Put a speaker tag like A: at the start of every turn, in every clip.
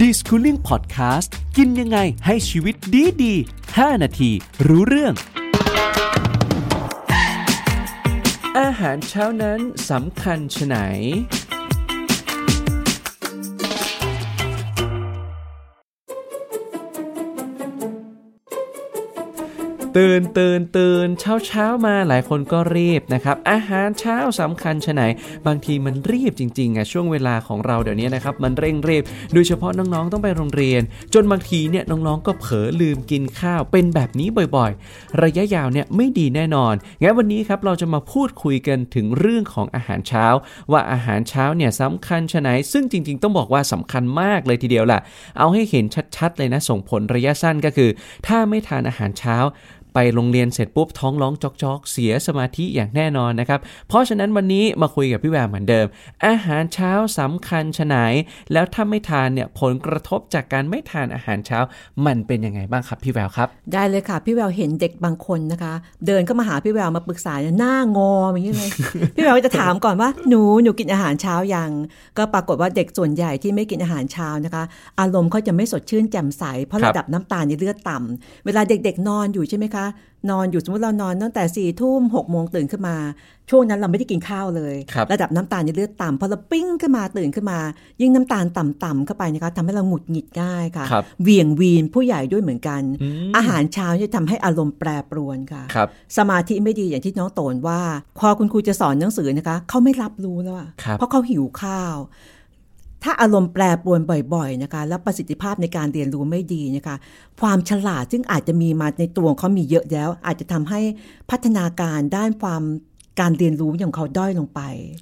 A: d i s c o o l i n g Podcast กินยังไงให้ชีวิตดีดี5นาที รู้เรื่อง อาหารเช้านั้นสำคัญชไหน ตื่นตื่นตื่นเช้าเช้ามาหลายคนก็รีบนะครับอาหารเช้าสำคัญชไหน บางทีมันรีบจริงๆอะช่วงเวลาของเราเดี๋ยวนี้นะครับมันเร่งรีบโดยเฉพาะน้องๆต้องไปโรงเรียน จนบางทีเนี่ยน้องๆก็เผลอลืมกินข้าวเป็นแบบนี้บ่อยๆ ระยะยาวเนี่ยไม่ดีแน่นอนงั้นวันนี้ครับเราจะมาพูดคุยกันถึงเรื่องของอาหารเช้า ว่าอาหารเช้าเนี่ยสำคัญชไหน ซึ่งจริงๆ ต้องบอกว่าสำคัญมากเลยทีเดียวล่ะ เอาให้เห็นชัดๆ เลยนะส่งผลระยะสั้นก็คือ ถ้าไม่ทานอาหารเช้า ไปโรงเรียนเสร็จปุ๊บท้องร้องจอกๆ เสียสมาธิอย่างแน่นอนนะครับ เพราะฉะนั้นวันนี้มาคุยกับพี่แววเหมือนเดิม อาหารเช้าสำคัญชะไหนแล้วถ้าไม่ทานเนี่ยผลกระทบจากการไม่ทานอาหารเช้า มันเป็นยังไงบ้างครับพี่แววครับ
B: ได้เลยค่ะพี่แววเห็นเด็กบางคนนะคะ เดินเข้ามาหาพี่แววมาปรึกษาเนี่ยหน้างออย่างนี้เลยพี่แววจะถามก่อนว่าหนูหนูกินอาหารเช้ายังก็ปรากฏว่าเด็กส่วนใหญ่ที่ไม่กินอาหารเช้านะคะ อารมณ์เขาจะไม่สดชื่นแจ่มใสเพราะ
A: ครับ
B: ระดับน้ำตาลในเลือดต่ำเวลาเด็กๆนอนอยู่ใช่ไหมคะนอนอยู่สมมติเรานอนตั้งแต่สี่ทุ่มหกโมงตื่นขึ้นมา ช่วงนั้นเราไม่ได้กินข้าวเลย
A: ครับ
B: ระดับน้ำตาลในเลือดต่ำพอเราปิ้งขึ้นมาตื่นขึ้นมา ยิ่งน้ำตาลต่ำๆเข้าไปนะคะทำให้เราหงุดหงิดง่ายค่ะ
A: ครับ
B: เหวี่ยงวีนผู้ใหญ่ด้วยเหมือนกัน
A: อืม
B: อาหารเช้าจะทำให้อารมณ์แปรปรวนค่ะ
A: ครับ
B: สมาธิไม่ดีอย่างที่น้องโตนว่าพอคุณครูจะสอนหนังสือนะคะเขาไม่รับรู้แล้วอะ
A: ครับ
B: เพราะเขาหิวข้าว ถ้าอารมณ์แปรปรวนบ่อยๆนะคะ แล้วประสิทธิภาพในการเรียนรู้ไม่ดีนะคะ ความฉลาดซึ่งอาจจะมีมาในตัวเขามีเยอะแล้ว อาจจะทำให้พัฒนาการด้านความ การเรียนรู้ของเขาด้อยลงไป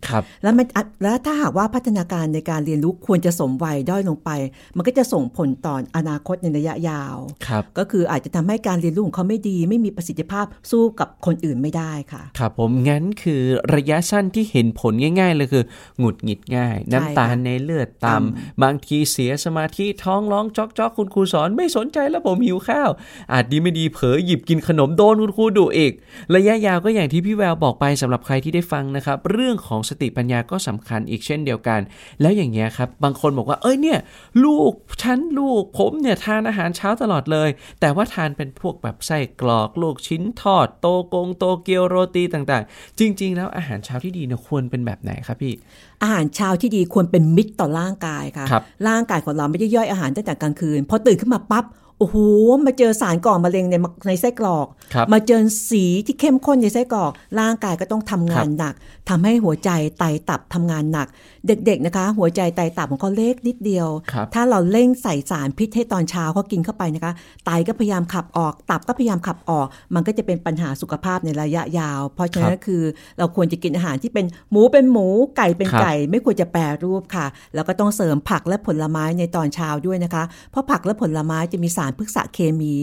A: ครับ
B: แล้วมันอะแล้วถ้าหากว่าพัฒนาการในการเรียนรู้ควรจะสมวัยด้อยลงไป มันก็จะส่งผลต่ออนาคตในระยะยาว
A: ครับ
B: ก็คืออาจจะทำให้การเรียนรู้ของเขาไม่ดี ไม่มีประสิทธิภาพสู้กับคนอื่นไม่ได้ค่ะ
A: ครับผมงั้นคือระยะสั้นที่เห็นผลง่าย ๆ เลยคือ หงุดหงิดง่าย น้ำตาลในเลือดต่ำบางทีเสียสมาธิท้องร้องจอกจอกคุณครูสอนไม่สนใจแล้วผมหิวข้าว อาจดีไม่ดีเผลอหยิบกินขนมโดนคุณครูดุอีกระยะยาวก็อย่างที่พี่แววบอกไปสำหรับใครที่ได้ฟังนะครับ เรื่องของสติปัญญาก็สำคัญอีกเช่นเดียวกัน แล้วอย่างเงี้ยครับ บางคนบอกว่าเอ้ยเนี่ย ลูกฉันลูกผมเนี่ยทานอาหารเช้าตลอดเลย แต่ว่าทานเป็นพวกแบบไส้กรอก ลูกชิ้นทอด โตกงโตเกียวโรตีต่างๆ จริง ๆ แล้วอาหารเช้าที่ดีเนี่ยควรเป็นแบบไหนครับพี่
B: อาหารเช้าที่ดีควรเป็นมิตรต่อร่างกายค่ะ
A: ครับ
B: ร่างกายของเราไม่ได้ย่อยอาหารตั้งแต่กลางคืนพอตื่นขึ้นมาปั๊บ โอ้โหมาเจอสารก่อมะเร็งในมะในไส้กรอก
A: ครับ
B: มาเจอสีที่เข้มข้นในไส้กรอก ร่างกายก็ต้องทำงานหนักทำให้หัวใจไตตับทำงานหนัก เด็กๆนะคะ หัวใจไตตับของเขาเล็กนิดเดียว
A: ครับ
B: ถ้าเราเร่งใส่สารพิษให้ตอนเช้าเขากินเข้าไปนะคะ ไตก็พยายามขับออก ตับก็พยายามขับออก มันก็จะเป็นปัญหาสุขภาพในระยะยาว เพราะฉะนั้นคือเราควรจะกินอาหารที่เป็นหมูเป็นหมูไก่เป็น
A: ครับ
B: ไก่ ไม่ควรจะแปรรูปค่ะ แล้วก็ต้องเสริมผักและผลไม้ในตอนเช้าด้วยนะคะ เพราะผักและผลไม้จะมีสารพฤกษเคมี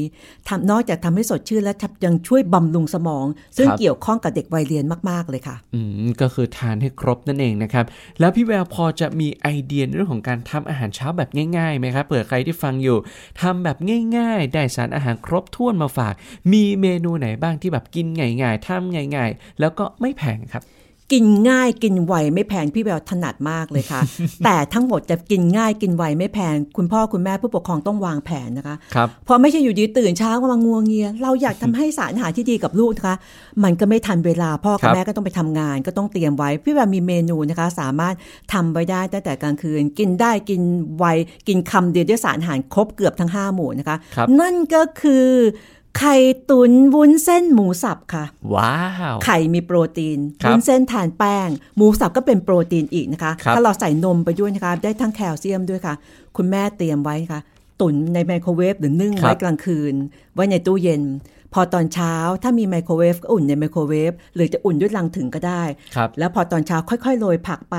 B: ทำนอกจากทำให้สดชื่นและยังช่วยบำรุงสมอง ซึ่ง
A: ครับ
B: เกี่ยวข้องกับเด็กวัยเรียนมาก ๆ เลยค่ะ
A: อืม ก็คือทานให้ครบนั่นเองนะครับ แล้วพี่แววพอจะมีไอเดียในเรื่องของการทำอาหารเช้าแบบง่ายๆไหมครับเผื่อใครที่ฟังอยู่ทำแบบง่าย ๆ ได้สารอาหารครบถ้วนมาฝาก มีเมนูไหนบ้างที่แบบกินง่าย ๆทำง่าย ๆ แล้วก็ไม่แพงครับ
B: กินง่ายกินไวไม่แพงพี่แววถนัดมากเลยค่ะ แต่ทั้งหมดจะกินง่ายกินไวไม่แพง คุณพ่อคุณแม่ผู้ปกครองต้องวางแผนนะคะ
A: ครับ
B: เพราะไม่ใช่อยู่ดีตื่นเช้าก็มางัวงเงีย เราอยากทำให้สารอาหารที่ดีกับลูกนะคะ มันก็ไม่ทันเวลาพ่อ
A: ครั
B: กับบแม่ก็ต้องไปทำงาน ก็ต้องเตรียมไว้ พี่แววมีเมนูนะคะ สามารถทำไว้ได้ตั้งแต่กลางคืน กินได้กินไวกินคำเดียวด้วยสารอาหารครบเกือบทั้งห้าหมู่นะคะ
A: ครับ
B: นั่นก็คือ ไข่ตุนวุ้นเส้นหมูสับค่ะ
A: ว้าว
B: ไข่มีโปรตีน
A: ครับ
B: วุ้นเส้นทานแป้ง หมูสับก็เป็นโปรตีนอีกนะคะ
A: ครับ
B: ถ้าเราใส่นมไปด้วยนะคะ ได้ทั้งแคลเซียมด้วยค่ะ คุณแม่เตรียมไว้ค่ะ ตุ๋นในไมโครเวฟหรือนึ่งไว้กลางคืน ไว้ในตู้เย็น พอตอนเช้าถ้ามีไมโครเวฟก็อุ่นในไมโครเวฟหรือจะอุ่นด้วยลังถึงก็ได้
A: ครับ
B: แล้วพอตอนเช้าค่อยๆโรยผักไป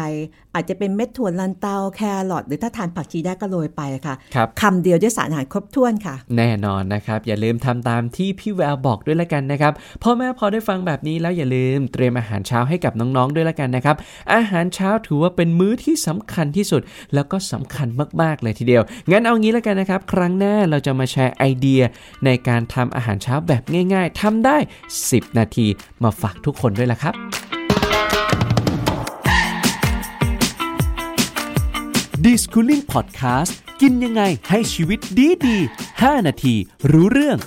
B: อาจจะเป็นเม็ดถั่วลันเตาแครอทหรือถ้าทานผักชีได้ก็โรยไปค่ะ
A: ครับ
B: คำเดียวด้วยสารอาหารครบถ้วนค่ะ
A: แน่นอนนะครับ อย่าลืมทำตามที่พี่แววบอกด้วยละกันนะครับพ่อแม่พอได้ฟังแบบนี้แล้วอย่าลืมเตรียมอาหารเช้าให้กับน้องๆด้วยละกันนะครับอาหารเช้าถือว่าเป็นมื้อที่สำคัญที่สุด แล้วก็สำคัญมากๆเลยทีเดียวงั้นเอางี้ละกันนะครับ ครั้งหน้าเราจะมาแชร์ไอเดียในการทำอาหารเช้าแบบง่ายๆทำได้ 10 นาทีมาฝากทุกคนด้วยละครับ d i s c o o l i n g Podcast กินยังไงให้ชีวิตดีดี 5 นาทีรู้เรื่อง